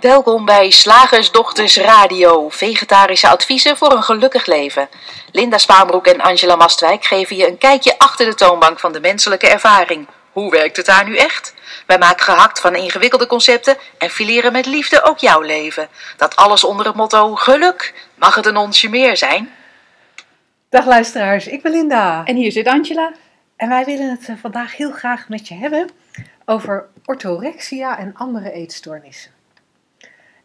Welkom bij Slagersdochters Radio, vegetarische adviezen voor een gelukkig leven. Linda Spaanbroek en Angela Mastwijk geven je een kijkje achter de toonbank van de menselijke ervaring. Hoe werkt het daar nu echt? Wij maken gehakt van ingewikkelde concepten en fileren met liefde ook jouw leven. Dat alles onder het motto geluk. Mag het een onsje meer zijn? Dag luisteraars, ik ben Linda. En hier zit Angela. En wij willen het eh, vandaag heel graag met je hebben over orthorexia en andere eetstoornissen.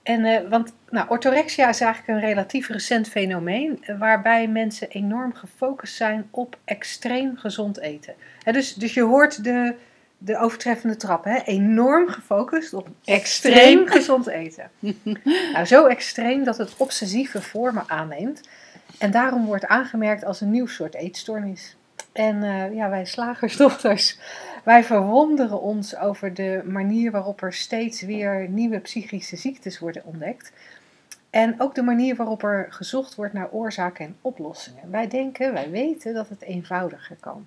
En, eh, want nou, orthorexia is eigenlijk een relatief recent fenomeen eh, waarbij mensen enorm gefocust zijn op extreem gezond eten. Dus, dus je hoort de, de overtreffende trap, hè? enorm gefocust op extreem gezond eten. nou, zo extreem dat het obsessieve vormen aanneemt en daarom wordt aangemerkt als een nieuw soort eetstoornis. En eh, ja, wij slagersdochters, wij verwonderen ons over de manier waarop er steeds weer nieuwe psychische ziektes worden ontdekt. En ook de manier waarop er gezocht wordt naar oorzaken en oplossingen. Wij denken, wij weten dat het eenvoudiger kan.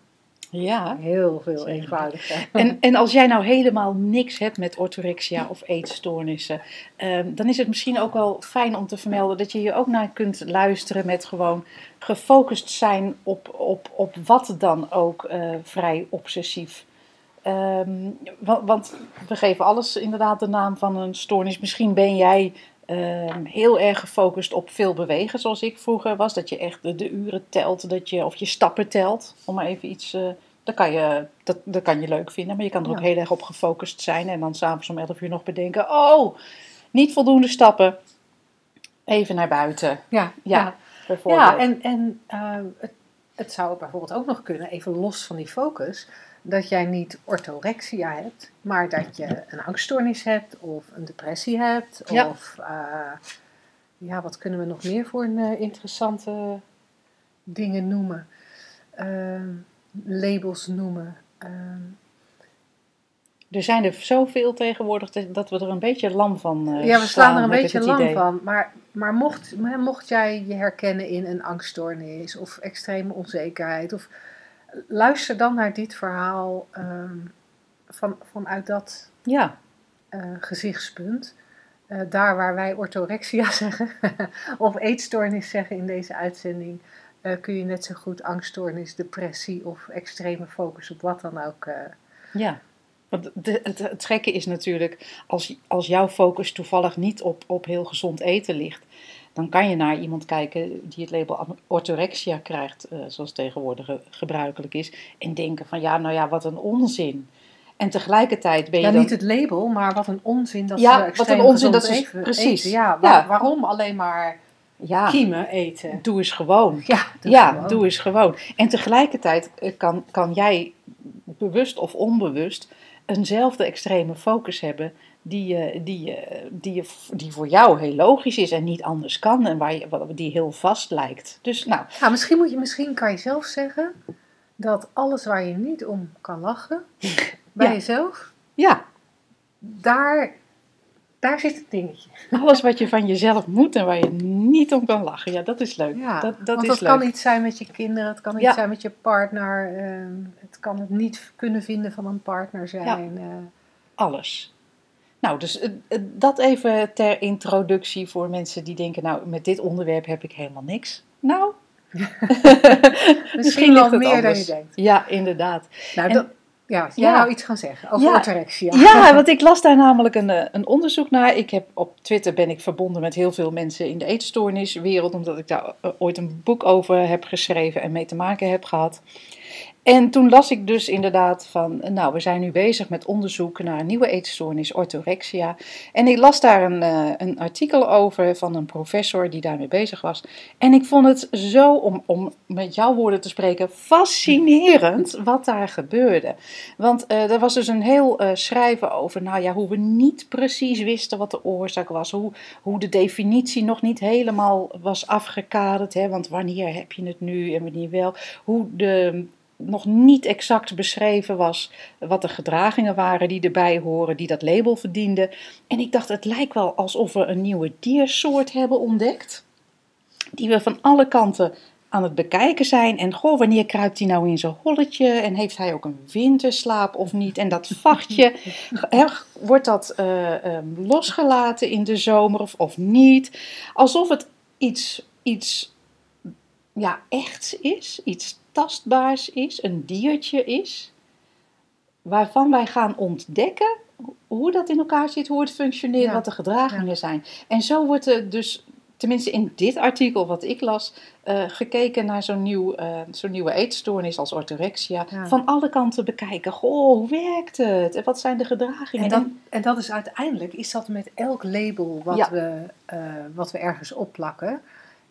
Ja. Heel veel eenvoudiger. En, en als jij nou helemaal niks hebt met orthorexia of eetstoornissen, ehm, dan is het misschien ook wel fijn om te vermelden dat je hier ook naar kunt luisteren met gewoon gefocust zijn op, op, op wat dan ook eh, vrij obsessief. Ehm, want, we geven alles inderdaad de naam van een stoornis. Misschien ben jij ehm, heel erg gefocust op veel bewegen, zoals ik vroeger was. Dat je echt de, de uren telt, dat je, of je stappen telt, om maar even iets. Uh, dat, kan je, dat, dat kan je leuk vinden, maar je kan er ook heel erg op gefocust zijn. En dan s'avonds om 11 uur nog bedenken: oh, niet voldoende stappen. Even naar buiten. Ja, ja. bijvoorbeeld. Ja, en, en uh, het, het zou bijvoorbeeld ook nog kunnen, even los van die focus dat jij niet orthorexia hebt, maar dat je een angststoornis hebt of een depressie hebt. Ja. Of uh, ja, wat kunnen we nog meer voor een, uh, interessante dingen noemen? Uh, labels noemen. Er zijn er zoveel tegenwoordig dat we er een beetje lam van uh, Ja, we slaan er een beetje lam idee. van. Maar, maar mocht, mocht jij je herkennen in een angststoornis of extreme onzekerheid of luister dan naar dit verhaal um, van, vanuit dat ja. Uh, gezichtspunt. Uh, daar waar wij orthorexia zeggen, of eetstoornis zeggen in deze uitzending, uh, kun je net zo goed angststoornis, depressie of extreme focus op wat dan ook. ja, want de, het, het gekke is natuurlijk, als, als jouw focus toevallig niet op, op heel gezond eten ligt, dan kan je naar iemand kijken die het label orthorexia krijgt, uh, zoals tegenwoordig gebruikelijk is, en denken van ja, nou ja, wat een onzin. En tegelijkertijd ben je ja, dan... niet het label, maar wat een onzin dat ja, ze wat een onzin dat ze precies. Eten. Ja, waar, ja, waarom alleen maar ja. kiemen eten? Doe eens gewoon. Ja, doe, ja, gewoon. doe eens gewoon. En tegelijkertijd eh, kan, kan jij bewust of onbewust eenzelfde extreme focus hebben die, die, die, die voor jou heel logisch is en niet anders kan en waar je, die heel vast lijkt. Dus, nou. Ja, misschien, moet je, misschien kan je zelf zeggen dat alles waar je niet om kan lachen, bij ja. jezelf, ja. daar, daar zit het dingetje. Alles wat je van jezelf moet en waar je niet om kan lachen, ja, dat is leuk. Ja, dat, dat, want is dat leuk. kan iets zijn met je kinderen, het kan iets Ja. zijn met je partner, ehm, het kan het niet kunnen vinden van een partner zijn. eh. Alles. Nou, dus eh, eh, dat even ter introductie voor mensen die denken, nou, met dit onderwerp heb ik helemaal niks. Nou, Misschien het meer dan je denkt. Ja, inderdaad. Nou, En- dat, ja, jij Ja. wou iets gaan zeggen over Ja. orthorexia. Ja, want ik las daar namelijk een, eh, een onderzoek naar. Ik heb op Twitter ben ik verbonden met heel veel mensen in de eetstoorniswereld, omdat ik daar eh, ooit een boek over heb geschreven en mee te maken heb gehad. En toen las ik dus inderdaad van, nou, we zijn nu bezig met onderzoek naar een nieuwe eetstoornis, orthorexia. En ik las daar een, eh, een artikel over van een professor die daarmee bezig was. En ik vond het zo, om, om met jouw woorden te spreken, fascinerend wat daar gebeurde. Want eh, er was dus een heel eh, schrijven over, nou ja, hoe we niet precies wisten wat de oorzaak was. Hoe, hoe de definitie nog niet helemaal was afgekaderd. Hè, want wanneer heb je het nu en wanneer wel. Hoe de nog niet exact beschreven was wat de gedragingen waren die erbij horen, die dat label verdienden. En ik dacht, het lijkt wel alsof we een nieuwe diersoort hebben ontdekt, die we van alle kanten aan het bekijken zijn. En goh, wanneer kruipt hij nou in zijn holletje? En heeft hij ook een winterslaap of niet? En dat vachtje, wordt dat eh, ehm, losgelaten in de zomer of, of niet? Alsof het iets, iets ja, echts is, iets tastbaars is, een diertje is. Waarvan wij gaan ontdekken hoe dat in elkaar zit, hoe het functioneert, Ja. wat de gedragingen Ja. zijn. En zo wordt er dus, tenminste in dit artikel wat ik las, eh, gekeken naar zo'n nieuw, eh, zo'n nieuwe eetstoornis als orthorexia. Ja. Van alle kanten bekijken. Goh, hoe werkt het? En wat zijn de gedragingen? En, dan, en dat is uiteindelijk, is dat met elk label wat, we, eh, wat we ergens opplakken,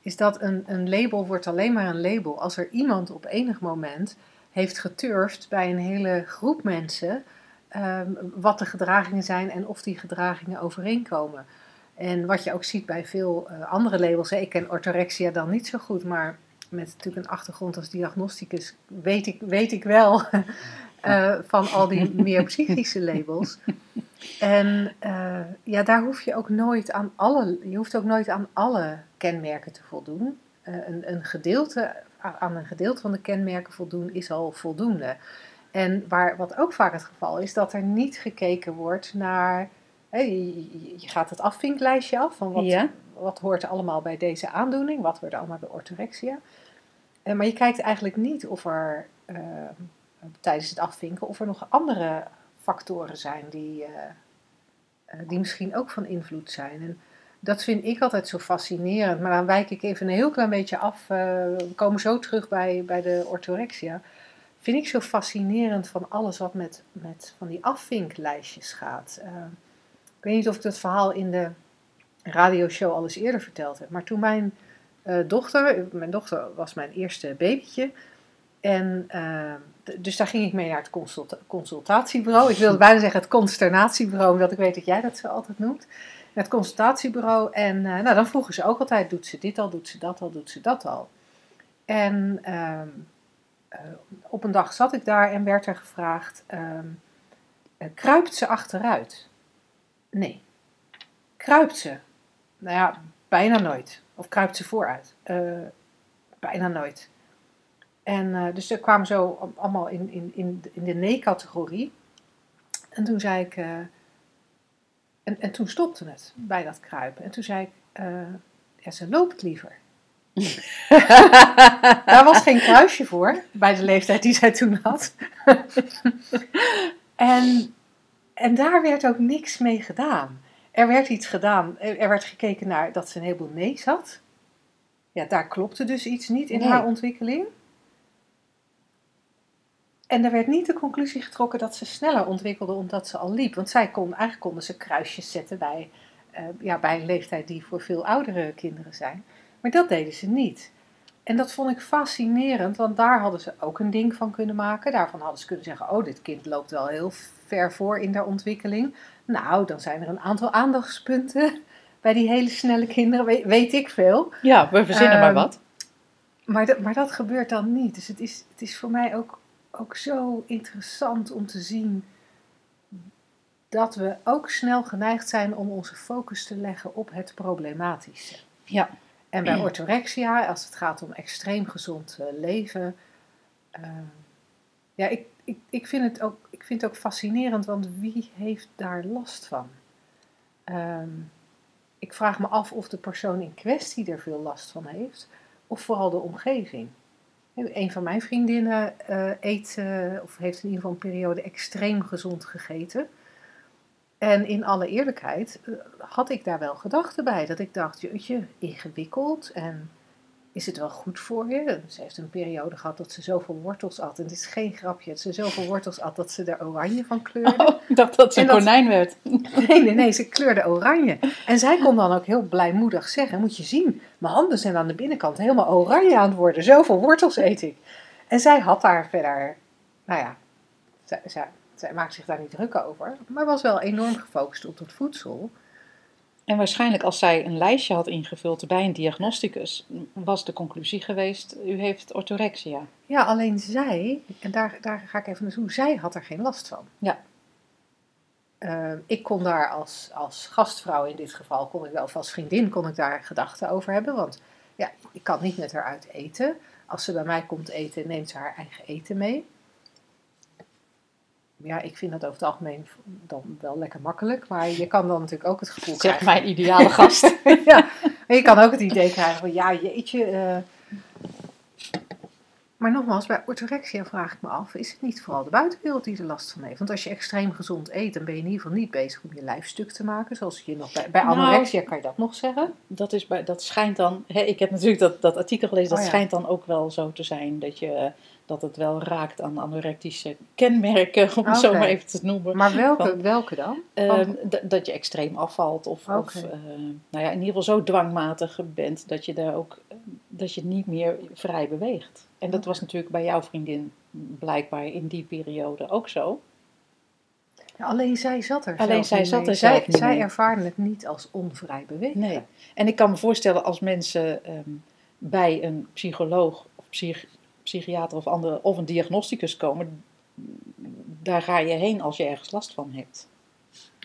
is dat een, een label wordt alleen maar een label als er iemand op enig moment heeft geturfd bij een hele groep mensen ehm, wat de gedragingen zijn en of die gedragingen overeenkomen. En wat je ook ziet bij veel eh, andere labels, hè, ik ken orthorexia dan niet zo goed, maar met natuurlijk een achtergrond als diagnosticus weet ik, weet ik wel eh, van al die meer psychische labels. En eh, ja, daar hoef je ook nooit aan alle, je hoeft ook nooit aan alle kenmerken te voldoen. Eh, een, een gedeelte, aan een gedeelte van de kenmerken voldoen is al voldoende. En waar, wat ook vaak het geval is, dat er niet gekeken wordt naar. hè, je, gaat het afvinklijstje af van wat, Ja. wat hoort er allemaal bij deze aandoening, wat hoort er allemaal bij orthorexia. Eh, maar je kijkt eigenlijk niet of er tijdens het afvinken of er nog andere factoren zijn die, eh, eh, die misschien ook van invloed zijn. En dat vind ik altijd zo fascinerend. Maar dan wijk ik even een heel klein beetje af. eh, we komen zo terug bij, bij de orthorexia. Vind ik zo fascinerend van alles wat met, met van die afvinklijstjes gaat. Ik weet niet of ik dat verhaal in de radioshow al eens eerder verteld heb. Maar toen mijn dochter, mijn dochter was mijn eerste babytje. En dus daar ging ik mee naar het consulta- consultatiebureau. Ik wilde bijna zeggen het consternatiebureau, omdat ik weet dat jij dat zo altijd noemt. Het consultatiebureau. En eh, nou, dan vroegen ze ook altijd, doet ze dit al, doet ze dat al, doet ze dat al. En ehm, eh, op een dag zat ik daar en werd er gevraagd, ehm, eh, kruipt ze achteruit? Nee. Kruipt ze? Nou ja, bijna nooit. Of kruipt ze vooruit? Bijna nooit. En eh, dus er kwamen zo al- allemaal in, in, in, in de nee-categorie. En toen zei ik. eh, en, en toen stopte het bij dat kruipen. En toen zei ik. eh, ja, ze loopt liever. Daar was geen kruisje voor, bij de leeftijd die zij toen had. en, en daar werd ook niks mee gedaan. Er werd iets gedaan, er er werd gekeken naar dat ze een heleboel nee had. Ja, daar klopte dus iets niet in Nee. haar ontwikkeling. En er werd niet de conclusie getrokken dat ze sneller ontwikkelde omdat ze al liep. Want zij kon, eigenlijk konden ze kruisjes zetten bij, eh, ja, bij een leeftijd die voor veel oudere kinderen zijn. Maar dat deden ze niet. En dat vond ik fascinerend, want daar hadden ze ook een ding van kunnen maken. Daarvan hadden ze kunnen zeggen, oh, dit kind loopt wel heel ver voor in haar ontwikkeling. Nou, dan zijn er een aantal aandachtspunten bij die hele snelle kinderen, weet, weet ik veel. Ja, we verzinnen maar Ehm, wat. Maar, dat- maar dat gebeurt dan niet. Dus het is, het is voor mij ook, ook zo interessant om te zien dat we ook snel geneigd zijn om onze focus te leggen op het problematische. Ja. En bij orthorexia, als het gaat om extreem gezond eh, leven, eh, ja, ik, ik, ik, vind het ook, ik vind het ook fascinerend, want wie heeft daar last van? Ehm, ik vraag me af of de persoon in kwestie er veel last van heeft, of vooral de omgeving. Een van mijn vriendinnen eh, eet, eh, of heeft in ieder geval een periode extreem gezond gegeten. En in alle eerlijkheid eh, had ik daar wel gedachten bij. Dat ik dacht, jeetje, ingewikkeld en is het wel goed voor je? Ze heeft een periode gehad dat ze zoveel wortels at. En het is geen grapje, dat ze zoveel wortels at dat ze er oranje van kleurde. Oh, ik dacht dat ze En een dat- konijn werd. Nee, nee, nee, ze kleurde oranje. En zij kon dan ook heel blijmoedig zeggen, moet je zien, mijn handen zijn aan de binnenkant helemaal oranje aan het worden. Zoveel wortels eet ik. En zij had daar verder, nou ja, zij, zij, zij maakte zich daar niet druk over. Maar was wel enorm gefocust op dat voedsel. En waarschijnlijk als zij een lijstje had ingevuld bij een diagnosticus, was de conclusie geweest, u heeft orthorexia. Ja, alleen zij, en daar, daar ga ik even naartoe, zij had er geen last van. Ja. Eh, ik kon daar als, als gastvrouw in dit geval, kon ik wel, of als vriendin kon ik daar gedachten over hebben. Want ja, ik kan niet met haar uit eten. Als ze bij mij komt eten, neemt ze haar eigen eten mee. Ja, ik vind dat over het algemeen dan wel lekker makkelijk. Maar je kan dan natuurlijk ook het gevoel Zeg krijgen... mijn ideale gast. ja, maar je kan ook het idee krijgen van, ja, jeetje... eh. Maar nogmaals, bij orthorexia vraag ik me af, is het niet vooral de buitenwereld die er last van heeft? Want als je extreem gezond eet, dan ben je in ieder geval niet bezig om je lijf stuk te maken. Zoals je nog bij, bij Nou, anorexia kan je dat nog zeggen. Dat, is bij, dat schijnt dan, hè, ik heb natuurlijk dat, dat artikel gelezen, dat Oh ja. schijnt dan ook wel zo te zijn dat, je, dat het wel raakt aan anorectische kenmerken, om het zo maar even te noemen. Maar welke, welke dan? Ehm, dat je extreem afvalt of, of eh, nou ja, in ieder geval zo dwangmatig bent dat je, daar ook, dat je niet meer vrij beweegt. En dat was natuurlijk bij jouw vriendin blijkbaar in die periode ook zo. Alleen zij zat er Alleen zij zat mee. er zij, zij ervaren het niet als onvrij bewegen. Nee. En ik kan me voorstellen als mensen ehm, bij een psycholoog of psych- psychiater of, andere, of een diagnosticus komen, daar ga je heen als je ergens last van hebt.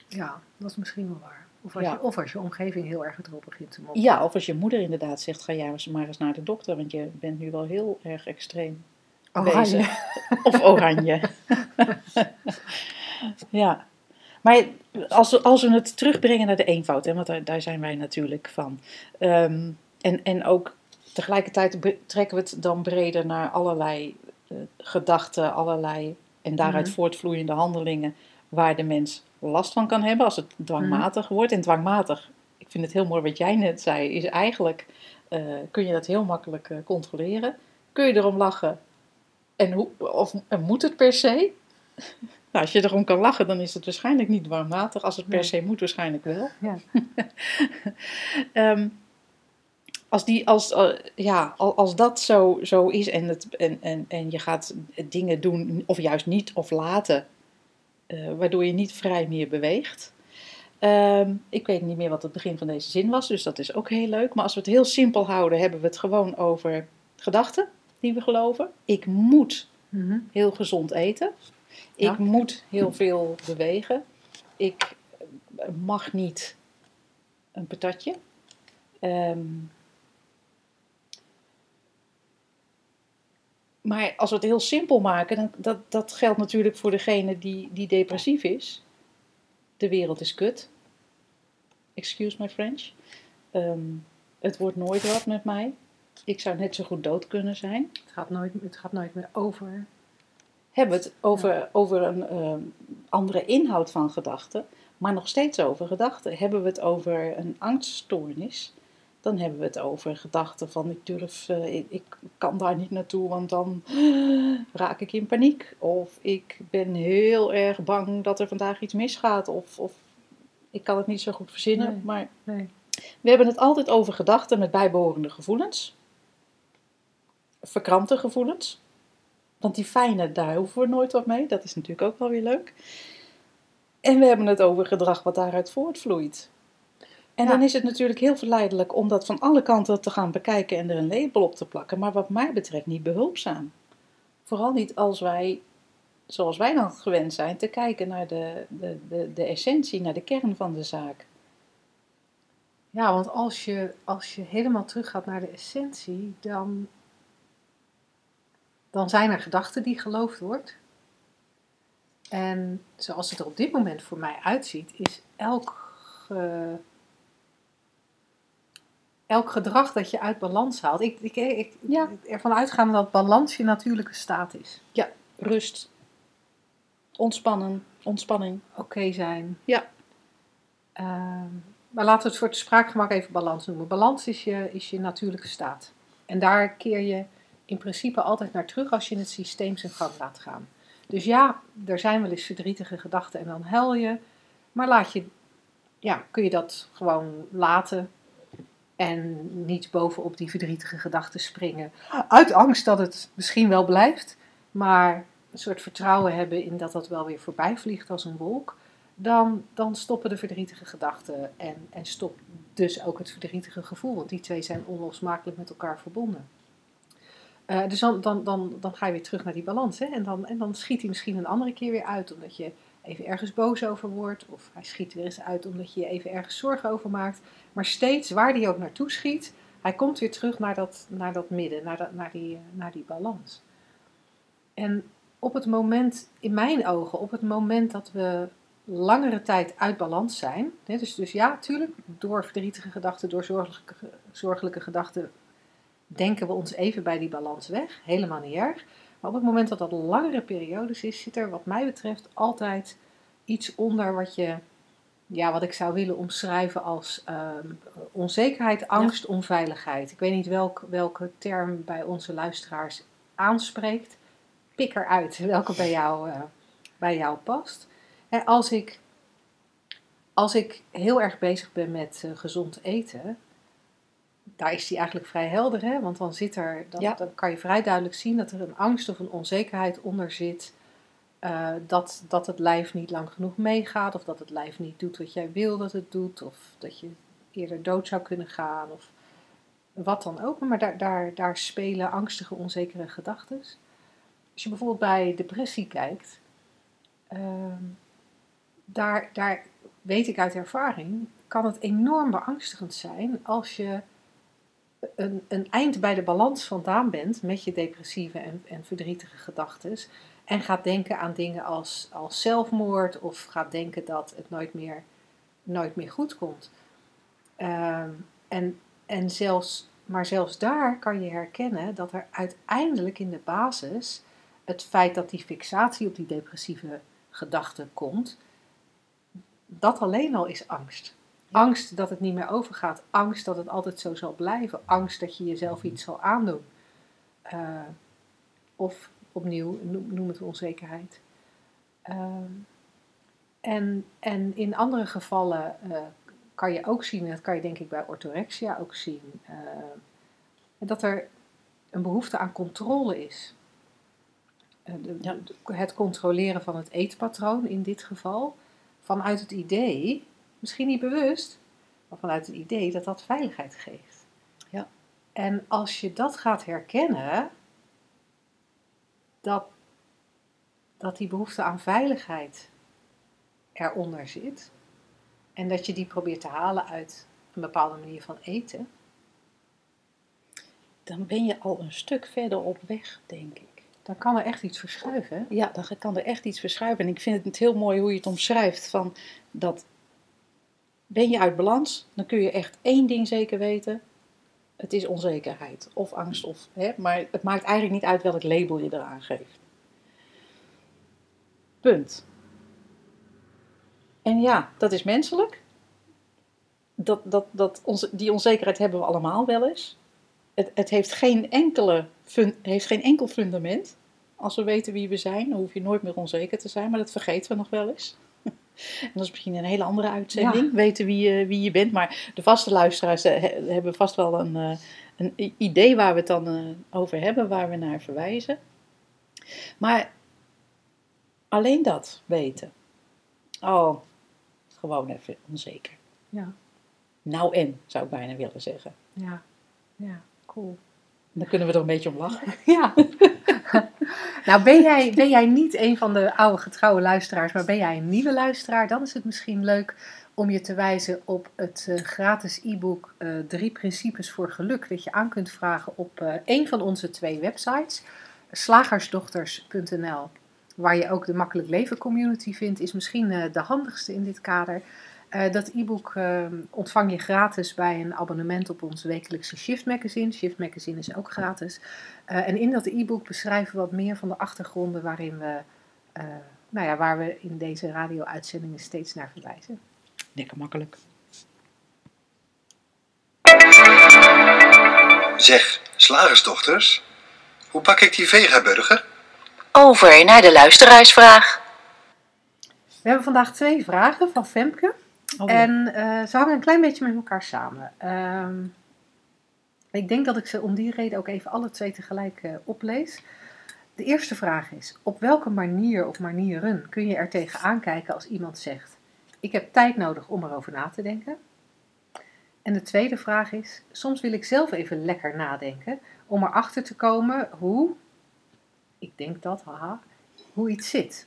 Ja, dat is misschien wel waar. Of als, Ja. je, of als je omgeving heel erg erop begint te moppen. Ja, of als je moeder inderdaad zegt, ga jij maar eens naar de dokter, want je bent nu wel heel erg extreem Oranje. bezig. Of oranje. ja. Maar als we, als we het terugbrengen naar de eenvoud, hè, want daar, daar zijn wij natuurlijk van. Ehm, en, en ook tegelijkertijd trekken we het dan breder naar allerlei eh, gedachten, allerlei en daaruit Mhm. voortvloeiende handelingen waar de mens last van kan hebben als het dwangmatig wordt. En dwangmatig, ik vind het heel mooi wat jij net zei, is eigenlijk eh, kun je dat heel makkelijk eh, controleren. Kun je erom lachen en, hoe, of en moet het per se? Nou, als je erom kan lachen, dan is het waarschijnlijk niet dwangmatig. Als het per se moet, waarschijnlijk wel. Ja. Ehm, als, die, als, eh, ja, al- als dat zo, zo is en, het, en, en, en je gaat dingen doen, of juist niet, of laten, eh, waardoor je niet vrij meer beweegt. Ehm, ik weet niet meer wat het begin van deze zin was, dus dat is ook heel leuk. Maar als we het heel simpel houden, hebben we het gewoon over gedachten die we geloven. Ik moet Mhm. heel gezond eten. Ik Ja. moet heel veel bewegen. Ik eh, mag niet een patatje. Ehm, maar als we het heel simpel maken, dan, dat, dat geldt natuurlijk voor degene die, die depressief is. De wereld is kut. Excuse my French. Ehm, het wordt nooit wat met mij. Ik zou net zo goed dood kunnen zijn. Het, gaat nooit, het gaat nooit meer over. hebben we het over, over een ehm, andere inhoud van gedachten, maar nog steeds over gedachten. Hebben we het over een angststoornis, dan hebben we het over gedachten van ik durf, eh, ik, ik kan daar niet naartoe, want dan raak ik in paniek. Of ik ben heel erg bang dat er vandaag iets misgaat, of, of ik kan het niet zo goed verzinnen. Nee. Maar Nee. we hebben het altijd over gedachten met bijbehorende gevoelens. Verkrampte gevoelens. Want die fijne, daar hoeven we nooit wat mee. Dat is natuurlijk ook wel weer leuk. En we hebben het over gedrag wat daaruit voortvloeit. En Ja. dan is het natuurlijk heel verleidelijk om dat van alle kanten te gaan bekijken en er een label op te plakken. Maar wat mij betreft niet behulpzaam. Vooral niet als wij, zoals wij dan gewend zijn, te kijken naar de, de, de, de essentie, naar de kern van de zaak. Ja, want als je, als je helemaal teruggaat naar de essentie, dan, dan zijn er gedachten die geloofd wordt. En zoals het er op dit moment voor mij uitziet, is elk, ge- elk gedrag dat je uit balans haalt. Ik, ik, ik Ja. ervan uitgaan dat balans je natuurlijke staat is. Rust, ontspannen, ontspanning. Oké zijn. Ja. Ehm, maar laten we het voor het spraakgemak even balans noemen. Balans is je, is je natuurlijke staat. En daar keer je in principe altijd naar terug als je het systeem zijn gang laat gaan. Dus ja, er zijn wel eens verdrietige gedachten en dan huil je. Maar laat je, ja, kun je dat gewoon laten en niet bovenop die verdrietige gedachten springen. Uit angst dat het misschien wel blijft, maar een soort vertrouwen hebben in dat dat wel weer voorbij vliegt als een wolk. Dan, dan stoppen de verdrietige gedachten en, en stopt dus ook het verdrietige gevoel. Want die twee zijn onlosmakelijk met elkaar verbonden. Eh, dus dan, dan, dan, dan ga je weer terug naar die balans. Hè? En, dan, en dan schiet hij misschien een andere keer weer uit, omdat je even ergens boos over wordt. Of hij schiet weer eens uit omdat je je even ergens zorgen over maakt. Maar steeds waar die ook naartoe schiet, Hij komt weer terug naar dat, naar dat midden, naar, dat, naar, die, naar die balans. En op het moment, in mijn ogen, op het moment dat we langere tijd uit balans zijn. Hè, dus, dus ja, tuurlijk, door verdrietige gedachten, door zorgelijke, zorgelijke gedachten, denken we ons even bij die balans weg. Helemaal niet erg. Maar op het moment dat dat langere periodes is, zit er wat mij betreft altijd iets onder wat je, ja, wat ik zou willen omschrijven als ehm, onzekerheid, angst, onveiligheid. Ik weet niet welk, welke term bij onze luisteraars aanspreekt. Pik eruit welke bij jou, uh, bij jou past. En als ik, als ik heel erg bezig ben met uh, gezond eten, daar is die eigenlijk vrij helder, hè? want dan, zit er, dan, Ja. dan kan je vrij duidelijk zien dat er een angst of een onzekerheid onder zit. eh, dat, dat het lijf niet lang genoeg meegaat, of dat het lijf niet doet wat jij wil dat het doet, of dat je eerder dood zou kunnen gaan, of wat dan ook. Maar daar, daar, daar spelen angstige, onzekere gedachten. Als je bijvoorbeeld bij depressie kijkt, ehm, daar, daar weet ik uit ervaring, kan het enorm beangstigend zijn als je een, een eind bij de balans vandaan bent met je depressieve en, en verdrietige gedachten. En gaat denken aan dingen als, als zelfmoord of gaat denken dat het nooit meer, nooit meer goed komt. Ehm, en, en zelfs, maar zelfs daar kan je herkennen dat er uiteindelijk in de basis het feit dat die fixatie op die depressieve gedachten komt, dat alleen al is angst. Angst dat het niet meer overgaat. Angst dat het altijd zo zal blijven. Angst dat je jezelf iets zal aandoen. Eh, of opnieuw, noem, het onzekerheid. Ehm, en, en in andere gevallen eh, kan je ook zien, en dat kan je denk ik bij orthorexia ook zien, eh, dat er een behoefte aan controle is. Eh, de- Ja. het controleren van het eetpatroon in dit geval, vanuit het idee, misschien niet bewust, maar vanuit het idee dat dat veiligheid geeft. Ja. En als je dat gaat herkennen, dat, dat die behoefte aan veiligheid eronder zit, en dat je die probeert te halen uit een bepaalde manier van eten, Dan ben je al een stuk verder op weg, denk ik. dan kan er echt iets verschuiven. Ja, dan kan er echt iets verschuiven. En ik vind het heel mooi hoe je het omschrijft. Van dat ben je uit balans, dan kun je echt één ding zeker weten. Het is onzekerheid of angst. Of, hè, maar het maakt eigenlijk niet uit welk label je eraan geeft. Punt. En ja, dat is menselijk. Dat, dat, dat, die onzekerheid hebben we allemaal wel eens. Het, het heeft, geen enkele fun, heeft geen enkel fundament. Als we weten wie we zijn, dan hoef je nooit meer onzeker te zijn. Maar dat vergeten we nog wel eens. En dat is misschien een hele andere uitzending. Weten wie je, wie je bent. Maar de vaste luisteraars eh, he- hebben vast wel een, eh, een idee waar we het dan eh, over hebben. Waar we naar verwijzen. Maar alleen dat weten. Oh, gewoon even onzeker. Ja, Nou en, zou ik bijna willen zeggen. ja, ja, cool. Dan kunnen we er een beetje om lachen. Ja. nou, ben jij, ben jij niet een van de oude getrouwe luisteraars, maar ben jij een nieuwe luisteraar? Dan is het misschien leuk om je te wijzen op het eh, gratis e-book eh, Drie Principes voor Geluk. Dat je aan kunt vragen op eh een van onze twee websites. Slagersdochters.nl, waar je ook de Makkelijk Leven community vindt, is misschien de handigste in dit kader. Eh, dat e-book eh, ontvang je gratis bij een abonnement op ons wekelijkse Shift Magazine. Shift Magazine is ook gratis. Eh, en in dat e-book beschrijven we wat meer van de achtergronden waarin we, eh, nou ja, waar we in deze radio-uitzendingen steeds naar verwijzen. Lekker makkelijk. Zeg, slagersdochters, hoe pak ik die vegaburger? Over naar de luisteraarsvraag. We hebben vandaag twee vragen van Femke. Oh. En eh, ze hangen een klein beetje met elkaar samen. Ehm, ik denk dat ik ze om die reden ook even alle twee tegelijk eh, oplees. De eerste vraag is: op welke manier of manieren kun je er tegenaan kijken als iemand zegt: Ik heb tijd nodig om erover na te denken? En de tweede vraag is: soms wil ik zelf even lekker nadenken om erachter te komen hoe, ik denk dat, haha, hoe iets zit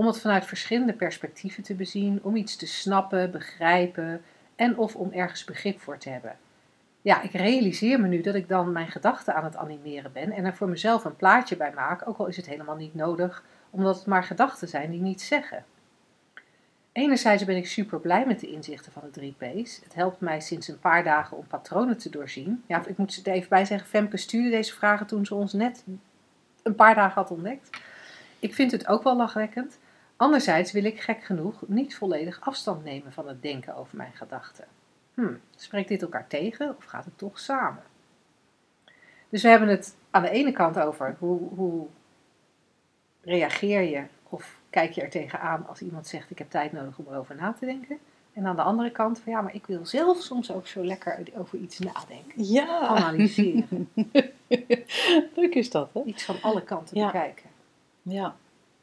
om het vanuit verschillende perspectieven te bezien, om iets te snappen, begrijpen en of om ergens begrip voor te hebben. ja, ik realiseer me nu dat ik dan mijn gedachten aan het animeren ben en er voor mezelf een plaatje bij maak, ook al is het helemaal niet nodig, omdat het maar gedachten zijn die niets zeggen. Enerzijds ben ik super blij met de inzichten van de 3 P's. Het helpt mij sinds een paar dagen om patronen te doorzien. Ja, ik moet er even bij zeggen, Femke stuurde deze vragen toen ze ons net een paar dagen had ontdekt. Ik vind het ook wel lachwekkend. Anderzijds wil ik gek genoeg niet volledig afstand nemen van het denken over mijn gedachten. Hm, spreekt dit elkaar tegen of gaat het toch samen? Dus we hebben het aan de ene kant over hoe, hoe reageer je of kijk je er tegenaan als iemand zegt ik heb tijd nodig om erover na te denken. En aan de andere kant van ja, maar ik wil zelf soms ook zo lekker over iets nadenken. Ja. Analyseren. Leuk is dat, hè? Iets van alle kanten Ja. bekijken. Ja.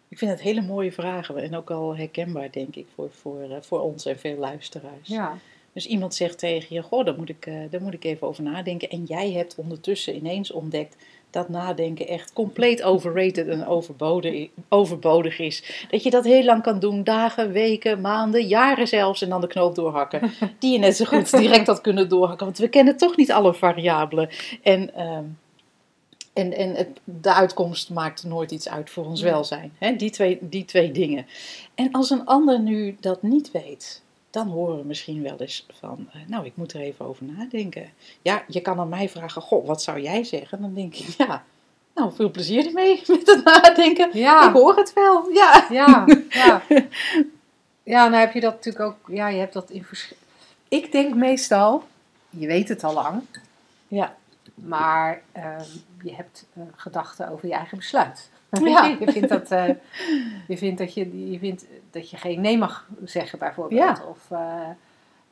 Ik vind het hele mooie vragen en ook al herkenbaar, denk ik, voor, voor, eh, voor ons en veel luisteraars. Ja, Dus iemand zegt tegen je, goh, daar moet, ik, eh, daar moet ik even over nadenken. En jij hebt ondertussen ineens ontdekt dat nadenken echt compleet overrated en overbodig, overbodig is. Dat je dat heel lang kan doen, dagen, weken, maanden, jaren zelfs, en dan de knoop doorhakken. Die je net zo goed direct had kunnen doorhakken, want we kennen toch niet alle variabelen. En, ehm, en, en het, de uitkomst maakt nooit iets uit voor ons welzijn. Hè? Die, twee, die twee dingen. En als een ander nu dat niet weet, dan horen we misschien wel eens van, eh, nou, ik moet er even over nadenken. Ja, je kan aan mij vragen, goh, wat zou jij zeggen? Dan denk ik, ja, nou, veel plezier ermee met het nadenken. Ja. Ik hoor het wel, ja. ja, ja. Ja, nou heb je dat natuurlijk ook, ja, je hebt dat in verschillende... Ik denk meestal, je weet het al lang, Ja, maar ehm, je hebt eh, gedachten over je eigen besluit. Ja. je vindt dat, eh, je, vindt dat je, je vindt dat je geen nee mag zeggen, bijvoorbeeld. Ja. Of eh,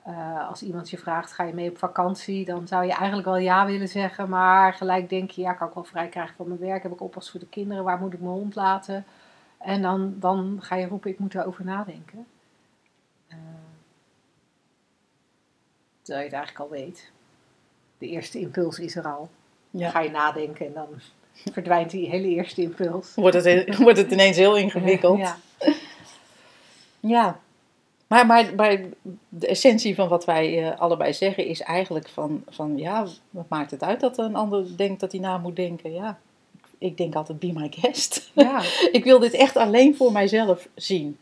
eh, als iemand je vraagt, ga je mee op vakantie? Dan zou je eigenlijk wel ja willen zeggen, maar gelijk denk je, ja, kan ik wel vrij krijgen van mijn werk? Heb ik oppas voor de kinderen? Waar moet ik mijn hond laten? En dan, dan ga je roepen, ik moet erover nadenken. Eh, terwijl je het eigenlijk al weet. De eerste impuls is er al. Ja. ga je nadenken en dan verdwijnt die hele eerste impuls. Wordt, het, wordt het ineens heel ingewikkeld. Ja. Ja, maar, maar, maar de essentie van wat wij eh, allebei zeggen is eigenlijk van, van ja, wat maakt het uit dat een ander denkt dat hij na moet denken? Ja, ik denk altijd be my guest. Ja. ik wil dit echt alleen voor mijzelf zien.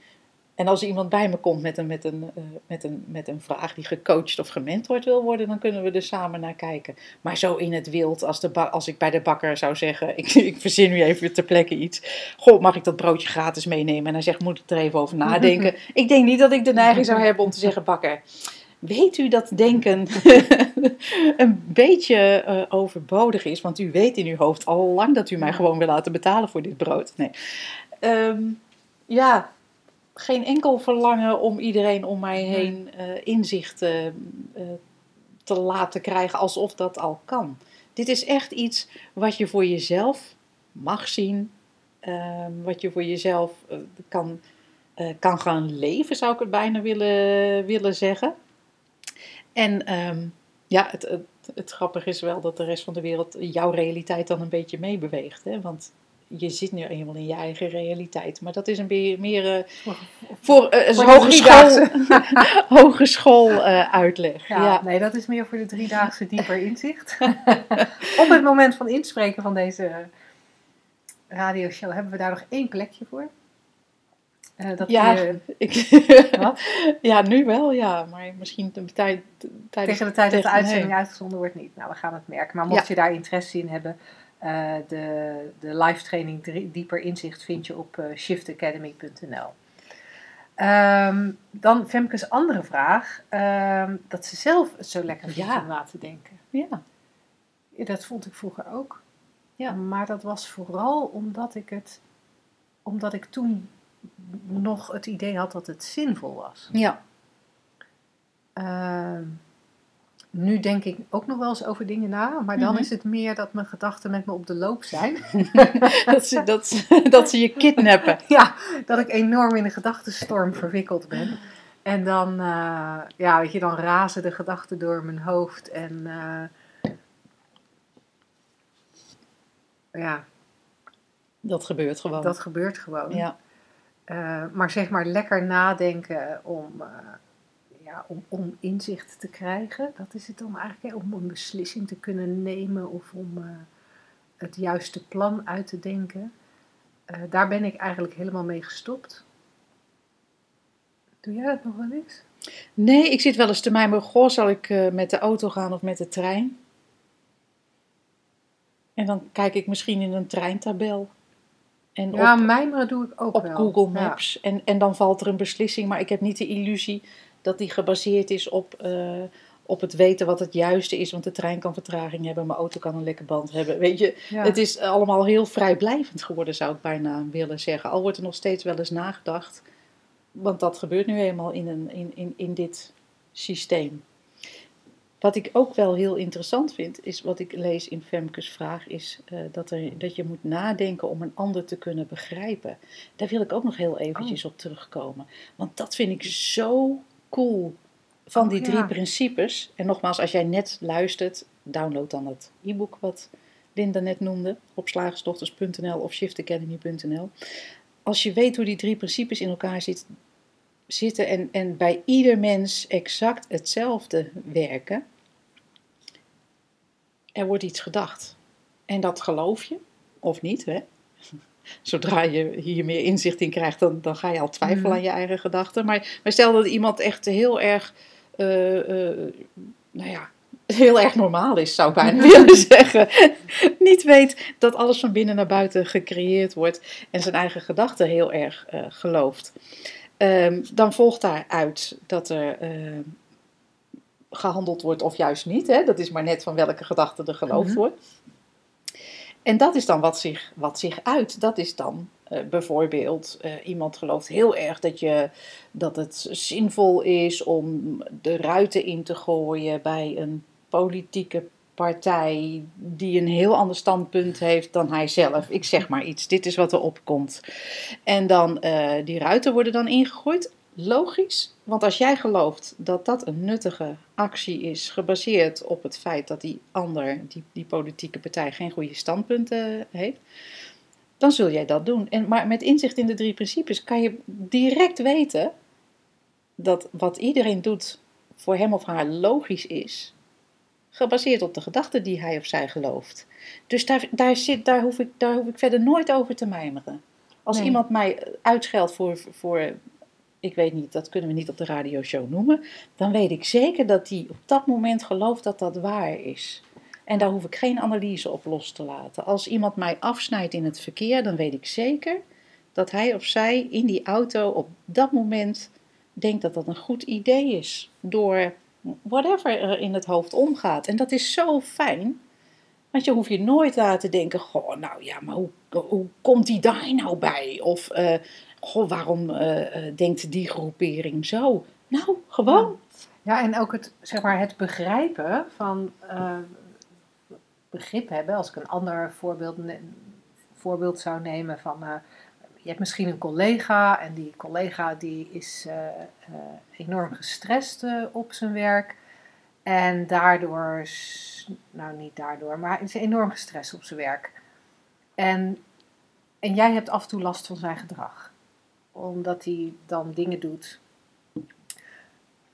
En als iemand bij me komt met een, met, een, eh, met, een, met een vraag die gecoacht of gementord wil worden, dan kunnen we er samen naar kijken. Maar zo in het wild, als, de als ik bij de bakker zou zeggen, ik, ik verzin nu even ter plekke iets. Goh, mag ik dat broodje gratis meenemen? En hij zegt, moet ik er even over nadenken? ik denk niet dat ik de neiging zou hebben om te zeggen, bakker, weet u dat denken een beetje eh, overbodig is? Want u weet in uw hoofd al lang dat u mij gewoon wil laten betalen voor dit brood. Nee. Ehm, ja, geen enkel verlangen om iedereen om mij heen eh, inzicht eh, te laten krijgen alsof dat al kan. Dit is echt iets wat je voor jezelf mag zien, ehm, wat je voor jezelf eh, kan, kan gaan leven, zou ik het bijna willen, willen zeggen. En ehm, ja, het, het, het grappige is wel dat de rest van de wereld jouw realiteit dan een beetje meebeweegt. Hè? Want je zit nu eenmaal in je eigen realiteit. Maar dat is een beetje meer voor uh, Voor de hogeschool, hogeschool eh, uitleg. Ja, Ja. nee, dat is meer voor de driedaagse dieper inzicht. Op het moment van inspreken van deze radioshow hebben we daar nog één plekje voor. Eh, dat Ja, je ik, Wat? ja, nu wel, ja. Maar misschien de tijd, tijdens tegen de tijd dat de uitzending nee. uitgezonden wordt niet. Nou, we gaan het merken. Maar mocht je daar interesse in hebben, eh, de, de live training drie- dieper inzicht vind je op eh, shiftacademy.nl. Ehm, dan Femke's andere vraag, ehm, dat ze zelf het zo lekker vindt Ja. om na te denken. Ja, Ja, dat vond ik vroeger ook. Ja. Maar dat was vooral omdat ik het, omdat ik toen nog het idee had dat het zinvol was. ja. Ehm, nu denk ik ook nog wel eens over dingen na, maar dan Mhm. is het meer dat mijn gedachten met me op de loop zijn. dat, ze, dat, ze- dat ze je kidnappen. ja, dat ik enorm in een gedachtenstorm verwikkeld ben. En dan, eh, ja, weet je, dan razen de gedachten door mijn hoofd en eh, ja, Dat gebeurt gewoon. dat gebeurt gewoon. ja. Eh, maar zeg maar lekker nadenken om, ja, om, om inzicht te krijgen. Dat is het dan eigenlijk, hè, om een beslissing te kunnen nemen of om eh, het juiste plan uit te denken. Eh, daar ben ik eigenlijk helemaal mee gestopt. Doe jij dat nog wel eens? Nee, ik zit wel eens te mijmeren. Goh, zal ik eh, met de auto gaan of met de trein? En dan kijk ik misschien in een treintabel. En Ja, op, mijmeren doe ik ook op wel. Google Ja. Maps. En, en dan valt er een beslissing. Maar ik heb niet de illusie dat die gebaseerd is op, eh, op het weten wat het juiste is. Want de trein kan vertraging hebben, mijn auto kan een lekke band hebben. Weet je, Ja. het is allemaal heel vrijblijvend geworden, zou ik bijna willen zeggen. Al wordt er nog steeds wel eens nagedacht. Want dat gebeurt nu eenmaal in, een, in, in, in dit systeem. Wat ik ook wel heel interessant vind, is wat ik lees in Femkes vraag, is eh, dat, er, dat je moet nadenken om een ander te kunnen begrijpen. Daar wil ik ook nog heel eventjes op terugkomen. Want dat vind ik zo cool van Oh, die drie ja. principes. En nogmaals, als jij net luistert, download dan het e-book wat Linda net noemde op slagersdochters.nl of shiftacademy.nl. Als je weet hoe die drie principes in elkaar zit, zitten en, en bij ieder mens exact hetzelfde werken, er wordt iets gedacht. En dat geloof je, of niet, hè? Zodra je hier meer inzicht in krijgt, dan, dan ga je al twijfelen Mhm. aan je eigen gedachten. Maar, maar stel dat iemand echt heel erg, eh, eh, nou ja, heel erg normaal is, zou ik bijna willen zeggen. Niet weet dat alles van binnen naar buiten gecreëerd wordt en zijn eigen gedachten heel erg eh, gelooft. Ehm, dan volgt daaruit dat er eh, gehandeld wordt of juist niet. Hè? Dat is maar net van welke gedachte er geloofd Mhm. wordt. En dat is dan wat zich, wat zich uit. Dat is dan eh, bijvoorbeeld, eh, iemand gelooft heel erg dat, je, dat het zinvol is om de ruiten in te gooien bij een politieke partij die een heel ander standpunt heeft dan hij zelf. Ik zeg maar iets, dit is wat er opkomt. En dan, eh, die ruiten worden dan ingegooid. Logisch, want als jij gelooft dat dat een nuttige actie is, gebaseerd op het feit dat die ander, die, die politieke partij, geen goede standpunten heeft, dan zul jij dat doen. En, maar met inzicht in de drie principes kan je direct weten dat wat iedereen doet voor hem of haar logisch is, gebaseerd op de gedachten die hij of zij gelooft. Dus daar, daar, zit, daar, hoef, ik, daar hoef ik verder nooit over te mijmeren. Als Nee. iemand mij uitscheldt voor, voor, ik weet niet, dat kunnen we niet op de radioshow noemen, dan weet ik zeker dat die op dat moment gelooft dat dat waar is. En daar hoef ik geen analyse op los te laten. Als iemand mij afsnijdt in het verkeer, dan weet ik zeker dat hij of zij in die auto op dat moment denkt dat dat een goed idee is. Door whatever er in het hoofd omgaat. En dat is zo fijn. Want je hoeft je nooit aan te denken: Goh, nou ja, maar hoe, hoe komt die daar nou bij? Of eh, goh, waarom eh, eh, denkt die groepering zo? Nou, gewoon. Ja, en ook het, zeg maar, het begrijpen van eh, begrip hebben. Als ik een ander voorbeeld, voorbeeld zou nemen van... je hebt misschien een collega en die collega die is enorm gestrest op zijn werk. En daardoor, nou niet daardoor, maar is enorm gestrest op zijn werk. En, en jij hebt af en toe last van zijn gedrag. Omdat hij dan dingen doet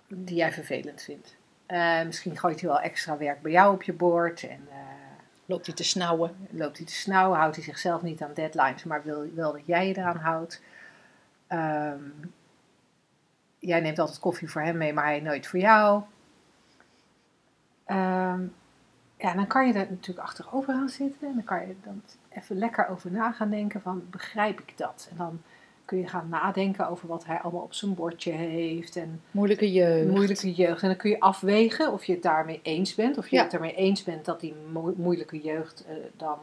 die jij vervelend vindt. Eh, misschien gooit hij wel extra werk bij jou op je bord en eh, Loopt hij te snauwen. loopt hij te snauwen, houdt hij zichzelf niet aan deadlines, maar wil wel dat jij je eraan houdt. Ehm, jij neemt altijd koffie voor hem mee, maar hij nooit voor jou. Ehm, ja, dan kan je er natuurlijk achterover gaan zitten en dan kan je dan even lekker over na gaan denken van begrijp ik dat? En dan kun je gaan nadenken over wat hij allemaal op zijn bordje heeft en Moeilijke jeugd. moeilijke jeugd. En dan kun je afwegen of je het daarmee eens bent. Of je Ja. het ermee eens bent dat die mo- moeilijke jeugd eh, dan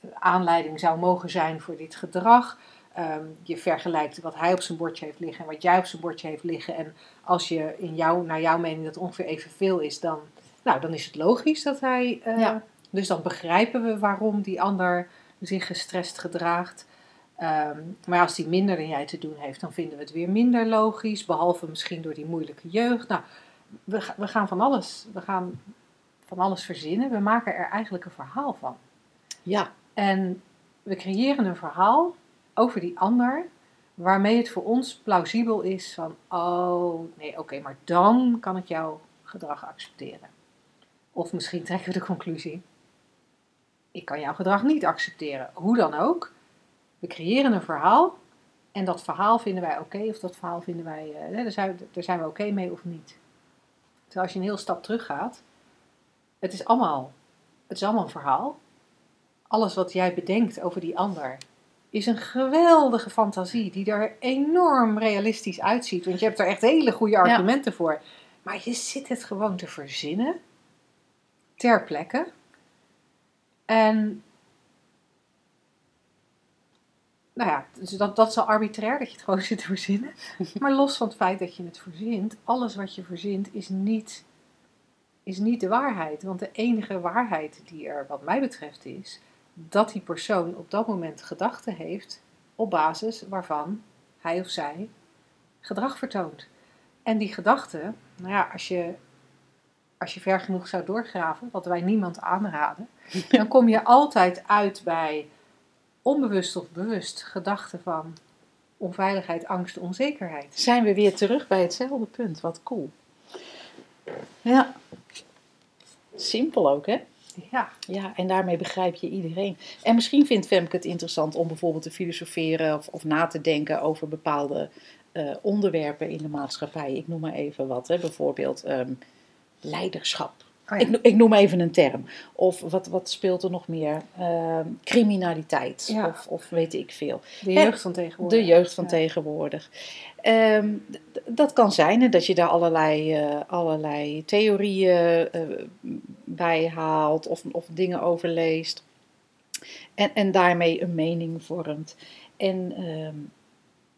eh, aanleiding zou mogen zijn voor dit gedrag. Ehm, je vergelijkt wat hij op zijn bordje heeft liggen en wat jij op zijn bordje heeft liggen. En als je in jou, naar jouw mening dat ongeveer evenveel is, dan, nou, dan is het logisch dat hij. eh, Ja. Dus dan begrijpen we waarom die ander zich gestrest gedraagt. Ehm, maar als die minder dan jij te doen heeft, dan vinden we het weer minder logisch. Behalve misschien door die moeilijke jeugd. Nou, we, we gaan van alles, we gaan van alles verzinnen. We maken er eigenlijk een verhaal van. Ja, En we creëren een verhaal over die ander, waarmee het voor ons plausibel is van, oh nee, oké, maar dan kan ik jouw gedrag accepteren. Of misschien trekken we de conclusie, ik kan jouw gedrag niet accepteren. Hoe dan ook, we creëren een verhaal en dat verhaal vinden wij oké of dat verhaal vinden wij, eh, daar, zijn, daar zijn we oké mee of niet. Terwijl als je een heel stap terug gaat, het is allemaal, het is allemaal een verhaal. Alles wat jij bedenkt over die ander is een geweldige fantasie die er enorm realistisch uitziet. Want je hebt er echt hele goede argumenten voor. Maar je zit het gewoon te verzinnen ter plekke. En nou ja, dus dat, dat is al arbitrair dat je het gewoon zit te verzinnen. Maar los van het feit dat je het verzint, alles wat je verzint is niet, is niet de waarheid. Want de enige waarheid die er, wat mij betreft, is dat die persoon op dat moment gedachten heeft op basis waarvan hij of zij gedrag vertoont. En die gedachten, nou ja, als je, als je ver genoeg zou doorgraven, wat wij niemand aanraden, dan kom je altijd uit bij onbewust of bewust gedachten van onveiligheid, angst, onzekerheid. Zijn we weer terug bij hetzelfde punt. Wat cool. Ja. Simpel ook, hè? Ja, Ja, en daarmee begrijp je iedereen. En misschien vindt Femke het interessant om bijvoorbeeld te filosoferen of, of na te denken over bepaalde eh, onderwerpen in de maatschappij. Ik noem maar even wat, hè? bijvoorbeeld ehm, leiderschap. Oh ja. ik, ik noem even een term. Of wat, wat speelt er nog meer? Ehm, criminaliteit. Ja. Of, of weet ik veel. de jeugd van tegenwoordig. De jeugd van Ja. tegenwoordig. Ehm, dat kan zijn hè, dat je daar allerlei, eh, allerlei theorieën eh, bij haalt of, of dingen over leest. En, en daarmee een mening vormt. En, ehm,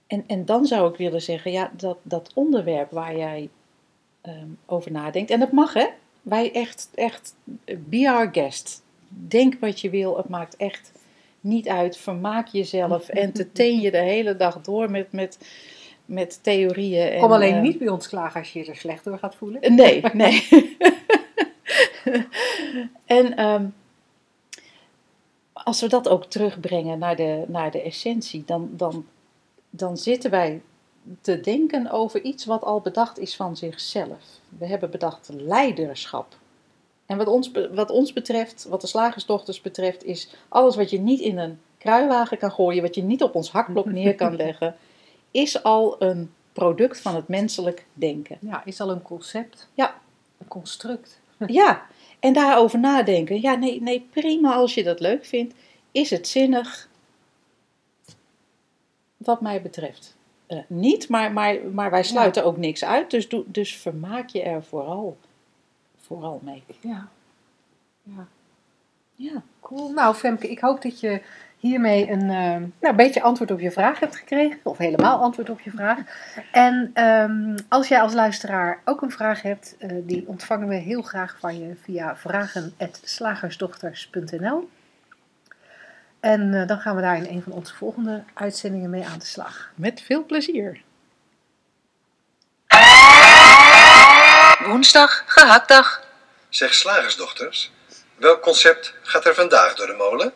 en, en dan zou ik willen zeggen, ja, dat, dat onderwerp waar jij over nadenkt, en dat mag hè, wij echt, echt, be our guest. Denk wat je wil, het maakt echt niet uit. Vermaak jezelf, entertain je de hele dag door met, met, met theorieën. En, Kom alleen eh, niet bij ons klagen als je je er slecht door gaat voelen. Nee, nee. en ehm, als we dat ook terugbrengen naar de, naar de essentie, dan, dan, dan zitten wij te denken over iets wat al bedacht is van zichzelf. We hebben bedacht leiderschap. En wat ons, wat ons betreft, wat de slagersdochters betreft, is alles wat je niet in een kruiwagen kan gooien, wat je niet op ons hakblok neer kan leggen, is al een product van het menselijk denken. Ja, is al een concept. Ja. Een construct. Ja, en daarover nadenken. Ja, nee, nee, prima als je dat leuk vindt. Is het zinnig? Wat mij betreft. Eh, niet, maar, maar, maar wij sluiten ook niks uit. Dus, doe, dus vermaak je er vooral, vooral mee. Ja. ja. Ja, Cool. Nou, Femke, ik hoop dat je hiermee een, eh, nou, een beetje antwoord op je vraag hebt gekregen. Of helemaal antwoord op je vraag. En ehm, als jij als luisteraar ook een vraag hebt, eh, die ontvangen we heel graag van je via vragen.slagersdochters.nl. En eh, dan gaan we daar in een van onze volgende uitzendingen mee aan de slag. met veel plezier. Woensdag, gehaktdag. Zeg slagersdochters, welk concept gaat er vandaag door de molen?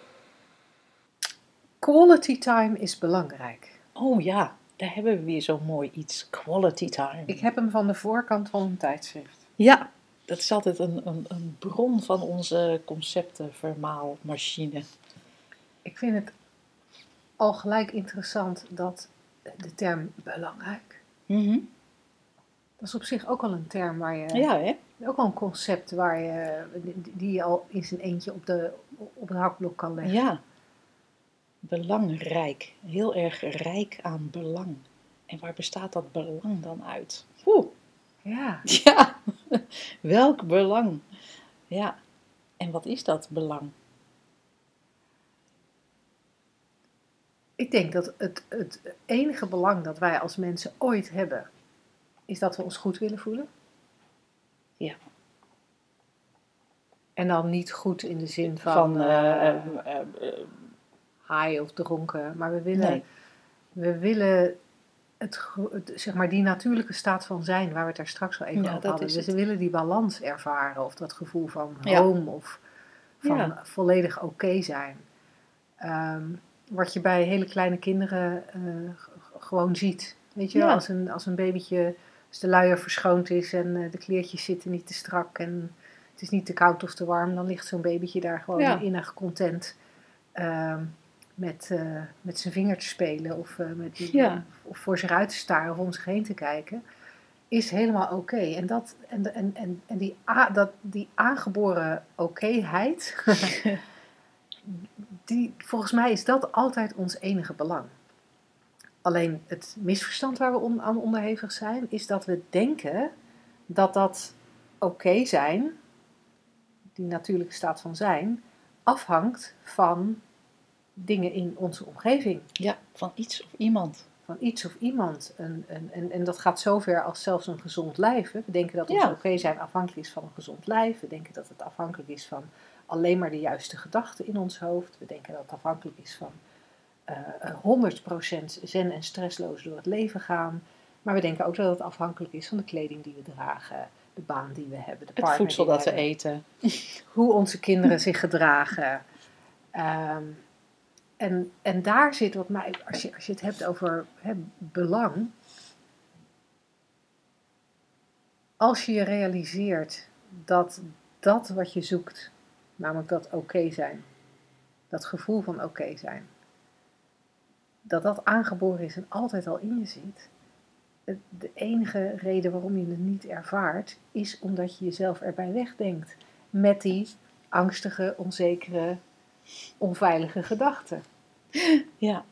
Quality time is belangrijk. Oh ja, daar hebben we weer zo mooi iets. Quality time. Ik heb hem van de voorkant van een tijdschrift. Ja, dat is altijd een, een, een bron van onze conceptenvermaalmachine. Ik vind het al gelijk interessant dat de term belangrijk. Mhm. Dat is op zich ook al een term waar je. Ja, hè? Ook al een concept waar je, die je al in zijn eentje op, de, op het hakblok kan leggen. Ja. Belangrijk. Heel erg rijk aan belang. En waar bestaat dat belang dan uit? Oeh. Ja. Ja, welk belang? Ja, en wat is dat belang? Ik denk dat het, het enige belang dat wij als mensen ooit hebben, is dat we ons goed willen voelen. Ja. En dan niet goed in de zin van, Van, eh, high of dronken, maar we willen, nee. we willen het, zeg maar die natuurlijke staat van zijn, waar we het daar straks al even Ja, over hadden. Dus we willen die balans ervaren, of dat gevoel van Ja. home, of van Ja. volledig oké zijn. Ehm, wat je bij hele kleine kinderen eh, gewoon ziet. Weet je Ja. als een, als een babytje, als de luier verschoond is en eh, de kleertjes zitten niet te strak en het is niet te koud of te warm, dan ligt zo'n babytje daar gewoon Ja. innig content ehm, met, eh, met zijn vinger te spelen of, met die, Ja. of voor zich uit te staren of om zich heen te kijken. Is helemaal oké. En, dat, en, en, en, en die, a, dat, die aangeboren okéheid, die, volgens mij is dat altijd ons enige belang. Alleen het misverstand waar we on- aan onderhevig zijn, is dat we denken dat dat oké zijn, die natuurlijke staat van zijn, afhangt van dingen in onze omgeving. Ja, van iets of iemand. Van iets of iemand. En, en, en, en dat gaat zover als zelfs een gezond lijf. Hè. We denken dat ons Ja. oké zijn afhankelijk is van een gezond lijf. We denken dat het afhankelijk is van alleen maar de juiste gedachten in ons hoofd. We denken dat het afhankelijk is van eh, eh, 100% zen en stressloos door het leven gaan. Maar we denken ook dat het afhankelijk is van de kleding die we dragen, de baan die we hebben, de Het partner voedsel die dat we hebben, eten. hoe onze kinderen zich gedragen. Ehm, en, en daar zit wat mij, als je, als je het hebt over hè, belang. Als je je realiseert dat dat wat je zoekt, namelijk dat oké zijn, dat gevoel van oké zijn, dat dat aangeboren is en altijd al in je zit. De enige reden waarom je het niet ervaart, is omdat je jezelf erbij wegdenkt met die angstige, onzekere, onveilige gedachten. Ja.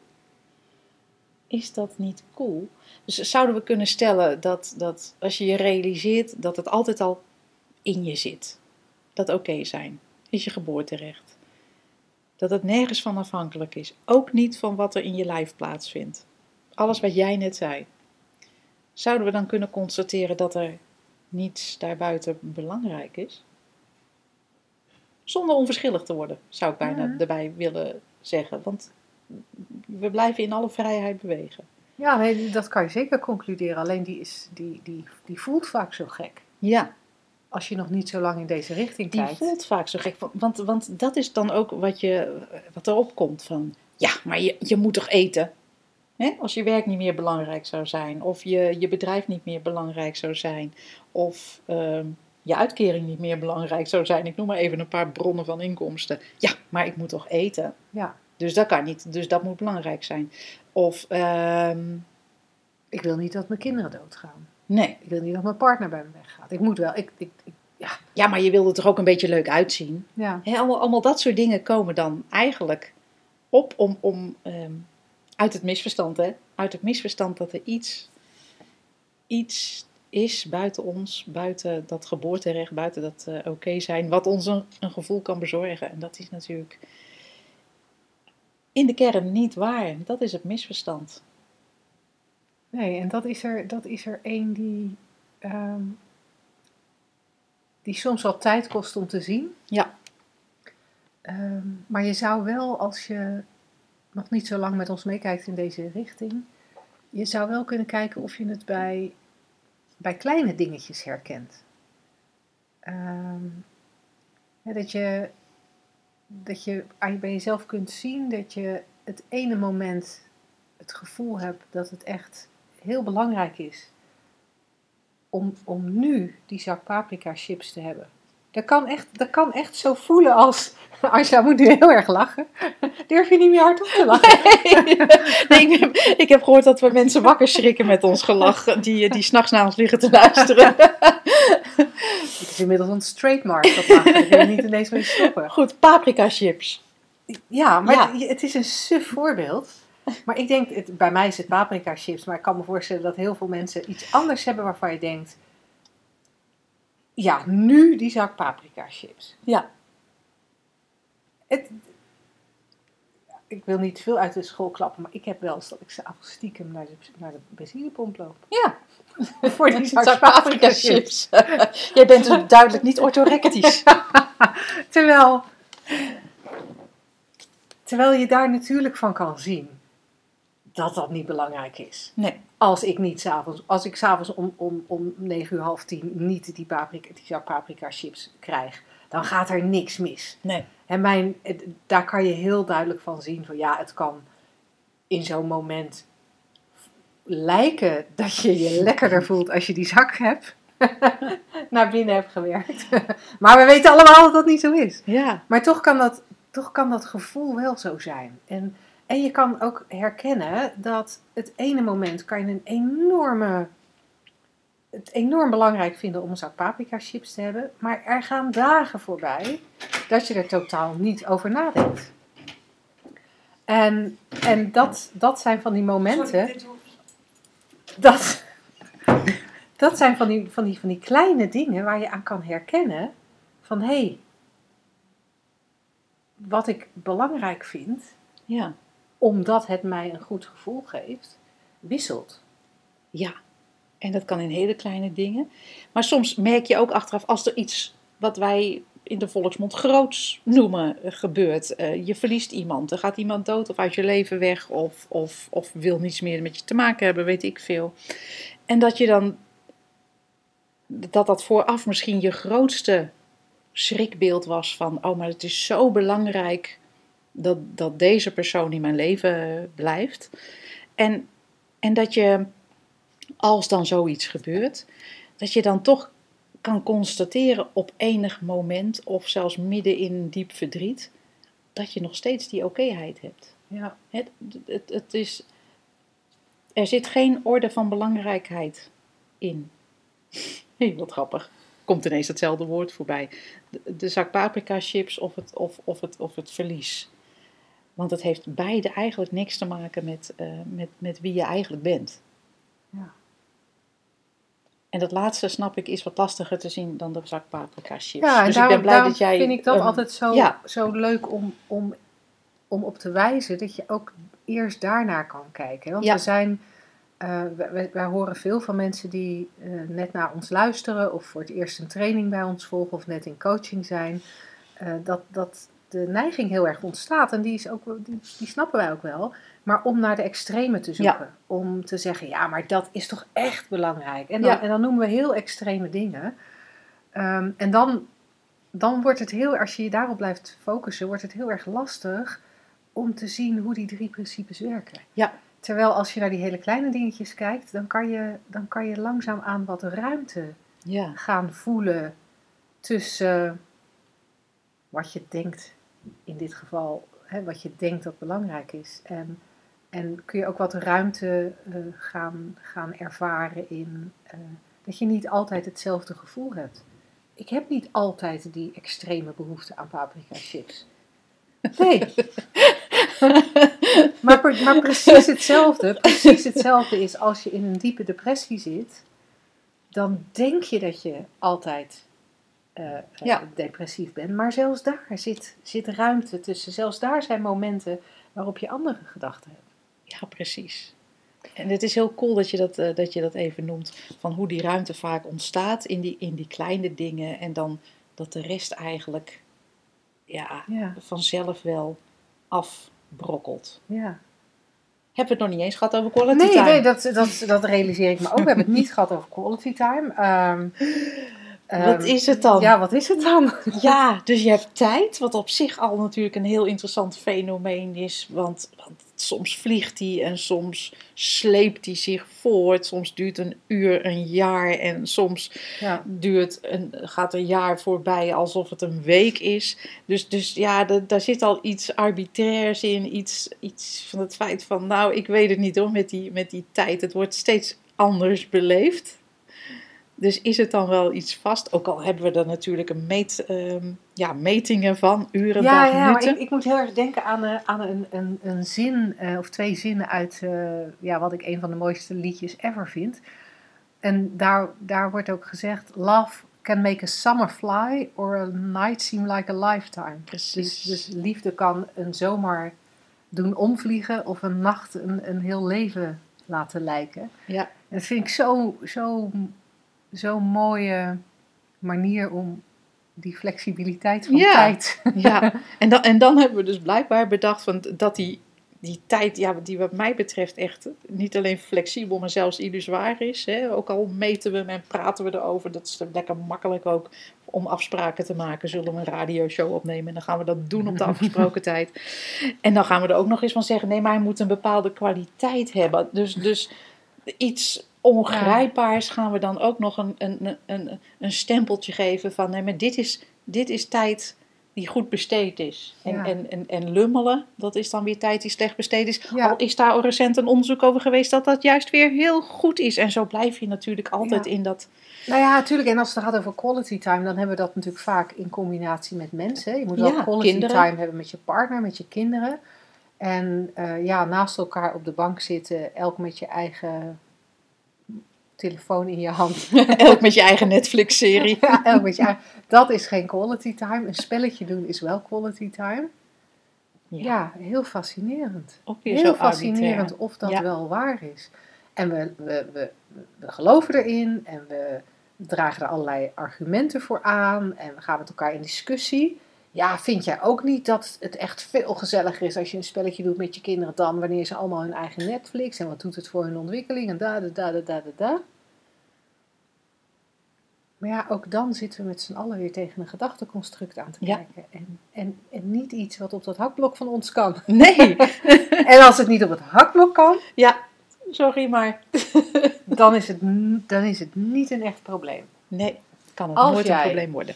Is dat niet cool? Dus zouden we kunnen stellen dat, dat als je je realiseert dat het altijd al in je zit. Dat oké zijn is je geboorterecht. Dat het nergens van afhankelijk is. Ook niet van wat er in je lijf plaatsvindt. Alles wat jij net zei. Zouden we dan kunnen constateren dat er niets daarbuiten belangrijk is? Zonder onverschillig te worden, zou ik bijna Ja. erbij willen zeggen. Want we blijven in alle vrijheid bewegen. Ja, nee, dat kan je zeker concluderen. Alleen die, is, die, die, die voelt vaak zo gek. Ja, Als je nog niet zo lang in deze richting die kijkt. voelt vaak zo gek. Want, want, want dat is dan ook wat, je, wat erop komt van... Ja, maar je, je moet toch eten? Hè? Als je werk niet meer belangrijk zou zijn. Of je, je bedrijf niet meer belangrijk zou zijn. Of ehm, je uitkering niet meer belangrijk zou zijn. Ik noem maar even een paar bronnen van inkomsten. Ja, maar ik moet toch eten? Ja, Dus dat kan niet. Dus dat moet belangrijk zijn. Of, ehm, ik wil niet dat mijn kinderen doodgaan. Nee. Ik wil niet dat mijn partner bij me weggaat. Ik moet wel. Ik, ik, ik- ja, Ja, maar je wilde er toch ook een beetje leuk uitzien? ja. Allemaal, allemaal dat soort dingen komen dan eigenlijk op om, om ehm, uit het misverstand, hè? Uit het misverstand dat er iets, iets is buiten ons, buiten dat geboorterecht, buiten dat eh, oké zijn, wat ons een, een gevoel kan bezorgen. En dat is natuurlijk in de kern niet waar. Dat is het misverstand. Nee, en dat is er, dat is er één die, ehm, die soms wel tijd kost om te zien. Ja. Ehm, maar je zou wel, als je nog niet zo lang met ons meekijkt in deze richting, je zou wel kunnen kijken of je het bij, bij kleine dingetjes herkent. Ehm, hè, dat je, dat je- bij jezelf kunt zien dat je het ene moment het gevoel hebt dat het echt heel belangrijk is om, om nu die zak paprika chips te hebben. Dat kan echt, dat kan echt zo voelen als. Angela moet nu heel erg lachen. Durf je niet meer hardop te lachen? nee, ik, heb, ik heb gehoord dat we mensen wakker schrikken met ons gelach, die, die s'nachts naar ons liggen te luisteren. Het is inmiddels een trademark. Dat lachen. Kun je niet ineens mee stoppen. Goed, paprika chips. Ja, maar Ja. het- het is een suf voorbeeld. Maar ik denk, het, bij mij is het paprika chips. Maar ik kan me voorstellen dat heel veel mensen iets anders hebben waarvan je denkt. Ja, nu die zak paprika chips. Ja. Het, ik wil niet veel uit de school klappen, maar ik heb wel eens dat ik s'avonds stiekem naar de, naar de benzinepomp loop. Ja, Voor die zak, paprika chips. Jij bent dus duidelijk niet orthorectisch. Terwijl, terwijl je daar natuurlijk van kan zien dat dat niet belangrijk is. Nee. Als ik niet s'avonds, als ik s'avonds om, om, om 9 uur half tien niet die, paprika, die zak paprika chips krijg, dan gaat er niks mis. Nee. En mijn, daar kan je heel duidelijk van zien van ja, het kan in zo'n moment lijken dat je je lekkerder voelt als je die zak hebt, naar binnen hebt gewerkt. maar we weten allemaal dat dat niet zo is. Ja, Maar toch kan dat, toch kan dat gevoel wel zo zijn. En, en je kan ook herkennen dat het ene moment kan je een enorme, het enorm belangrijk vinden om een zak paprika chips te hebben. Maar er gaan dagen voorbij dat je er totaal niet over nadenkt. En, en dat, dat zijn van die momenten. Dat, dat zijn van die, van, die, van die kleine dingen waar je aan kan herkennen van hé, hey, wat ik belangrijk vind, ja, omdat het mij een goed gevoel geeft, wisselt. ja. En dat kan in hele kleine dingen. Maar soms merk je ook achteraf als er iets wat wij in de volksmond groots noemen eh, gebeurt. Eh, je verliest iemand, er gaat iemand dood of uit je leven weg of, of, of wil niets meer met je te maken hebben, weet ik veel. En dat je dan, dat dat vooraf misschien je grootste schrikbeeld was van, oh maar het is zo belangrijk dat, dat deze persoon in mijn leven blijft. En, en dat je, als dan zoiets gebeurt, dat je dan toch kan constateren op enig moment, of zelfs midden in diep verdriet, dat je nog steeds die okéheid hebt. Ja. Het, het, het is, er zit geen orde van belangrijkheid in. Hé, wat grappig. Komt ineens hetzelfde woord voorbij. De, de zak paprika chips of het, of, of, het, of het verlies. Want het heeft beide eigenlijk niks te maken met, eh, met, met wie je eigenlijk bent. Ja. En dat laatste, snap ik, is wat lastiger te zien dan de zak. Ja, en dus daarom, ik ben blij dat jij... vind ik dat ehm, altijd zo, ja. zo leuk om, om, om op te wijzen dat je ook eerst daarnaar kan kijken. Want Ja. we zijn, eh, wij- horen veel van mensen die eh, net naar ons luisteren of voor het eerst een training bij ons volgen of net in coaching zijn, dat, dat de neiging heel erg ontstaat. En die, is ook, die, die snappen wij ook wel. Maar om naar de extreme te zoeken. Om te zeggen, ja, maar dat is toch echt belangrijk. En dan, Ja. en dan noemen we heel extreme dingen. Ehm, en dan, dan wordt het heel, als je je daarop blijft focussen, wordt het heel erg lastig om te zien hoe die drie principes werken. Ja. Terwijl als je naar die hele kleine dingetjes kijkt, dan kan je, dan kan je langzaam aan wat ruimte Ja, gaan voelen tussen wat je denkt, in dit geval, hè, wat je denkt dat belangrijk is. En, en kun je ook wat ruimte eh, gaan, gaan ervaren in eh, dat je niet altijd hetzelfde gevoel hebt. Ik heb niet altijd die extreme behoefte aan paprika chips. Nee. maar, maar precies hetzelfde, precies hetzelfde is als je in een diepe depressie zit, dan denk je dat je altijd eh, Ja. depressief bent. Maar zelfs daar zit, zit ruimte tussen. Zelfs daar zijn momenten waarop je andere gedachten hebt. ja, precies. En het is heel cool dat je dat, eh, dat je dat even noemt, van hoe die ruimte vaak ontstaat in die, in die kleine dingen en dan dat de rest eigenlijk ja, Ja, vanzelf wel afbrokkelt. ja. Hebben we het nog niet eens gehad over quality Nee, time? nee dat, dat, dat realiseer ik me ook. We hebben het niet gehad over quality time. Ehm, Wat ehm, is het dan? Ja, wat is het dan? Ja, dus je hebt tijd, wat op zich al natuurlijk een heel interessant fenomeen is. Want, want soms vliegt hij en soms sleept hij zich voort. Soms duurt een uur een jaar en soms Ja. duurt een, gaat een jaar voorbij alsof het een week is. Dus, dus ja, da- daar zit al iets arbitrairs in. Iets, iets van het feit van, nou, ik weet het niet hoor, met die, met die tijd. Het wordt steeds anders beleefd. Dus is het dan wel iets vast? Ook al hebben we er natuurlijk een meet, ehm, ja, metingen van, uren, Ja, dagen, ja maar minuten. ik, ik moet heel erg denken aan, eh, aan een, een, een zin eh, of twee zinnen uit eh, ja, wat ik een van de mooiste liedjes ever vind. En daar, daar wordt ook gezegd: Love can make a summer fly or a night seem like a lifetime. Precies. Dus, dus liefde kan een zomer doen omvliegen of een nacht een, een heel leven laten lijken. Ja, En dat vind ik zo'n zo, zo mooie manier om die flexibiliteit van Ja. tijd. ja. En, dan, en dan hebben we dus blijkbaar bedacht van dat die, die tijd, ja, die wat mij betreft echt niet alleen flexibel, maar zelfs illusoir is. Hè. Ook al meten we hem en praten we erover, dat is lekker makkelijk ook om afspraken te maken. Zullen we een radioshow opnemen en dan gaan we dat doen op de afgesproken tijd. En dan gaan we er ook nog eens van zeggen, nee, maar hij moet een bepaalde kwaliteit hebben. Dus, dus iets ongrijpbaars gaan we dan ook nog een, een, een, een stempeltje geven van nee, maar dit is, dit is tijd die goed besteed is. En, Ja. en, en, en lummelen, dat is dan weer tijd die slecht besteed is. Ja. Al is daar recent een onderzoek over geweest dat dat juist weer heel goed is. En zo blijf je natuurlijk altijd Ja. in dat... Nou ja, natuurlijk. En als het gaat over quality time, dan hebben we dat natuurlijk vaak in combinatie met mensen. Je moet wel quality kinderen. time hebben met je partner, met je kinderen. En eh, ja, naast elkaar op de bank zitten, elk met je eigen telefoon in je hand. Elk met je eigen Netflix-serie. ja, elk met je eigen. Dat is geen quality time. Een spelletje doen is wel quality time. Ja, heel fascinerend. Heel fascinerend of dat Ja. wel waar is. En we, we, we, we geloven erin en we dragen er allerlei argumenten voor aan en we gaan met elkaar in discussie. Ja, vind jij ook niet dat het echt veel gezelliger is als je een spelletje doet met je kinderen dan wanneer ze allemaal hun eigen Netflix en wat doet het voor hun ontwikkeling en da da da da da da. Maar ja, ook dan zitten we met z'n allen weer tegen een gedachteconstruct aan te Ja. kijken. En, en, en niet iets wat op dat hakblok van ons kan. Nee, En als het niet op het hakblok kan, ja, sorry, maar dan is het, dan is het niet een echt probleem. nee, kan het Als nooit jij- een probleem worden.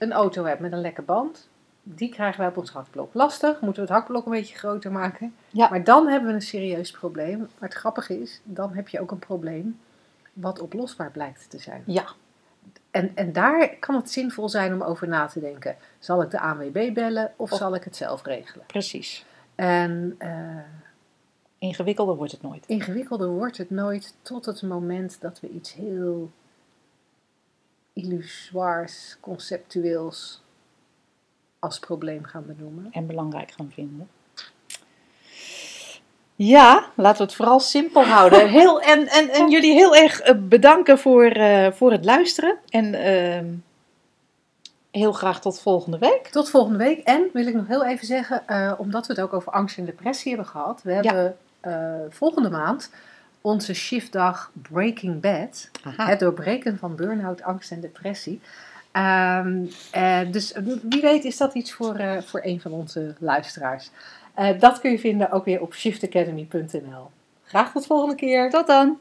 Een auto hebt met een lekke band, die krijgen wij op ons hakblok. Lastig, moeten we het hakblok een beetje groter maken. Ja. Maar dan hebben we een serieus probleem. Maar het grappige is, dan heb je ook een probleem wat oplosbaar blijkt te zijn. Ja, En, en daar kan het zinvol zijn om over na te denken. Zal ik de ANWB bellen of Of- zal ik het zelf regelen? precies. En eh, Ingewikkelder wordt het nooit. ingewikkelder wordt het nooit tot het moment dat we iets heel illusoirs, conceptueels als probleem gaan benoemen. en belangrijk gaan vinden. Ja, laten we het vooral simpel houden. Heel, en, en, en jullie heel erg eh, bedanken voor, eh, voor het luisteren. En ehm, heel graag tot volgende week. Tot volgende week. En wil ik nog heel even zeggen, eh, omdat we het ook over angst en depressie hebben gehad. We hebben volgende maand onze shiftdag Breaking Bad. Aha. Het doorbreken van burn-out, angst en depressie. Ehm, eh, dus wie weet is dat iets voor, eh, voor een van onze luisteraars. Eh, dat kun je vinden ook weer op shiftacademy.nl. Graag tot volgende keer. Tot dan!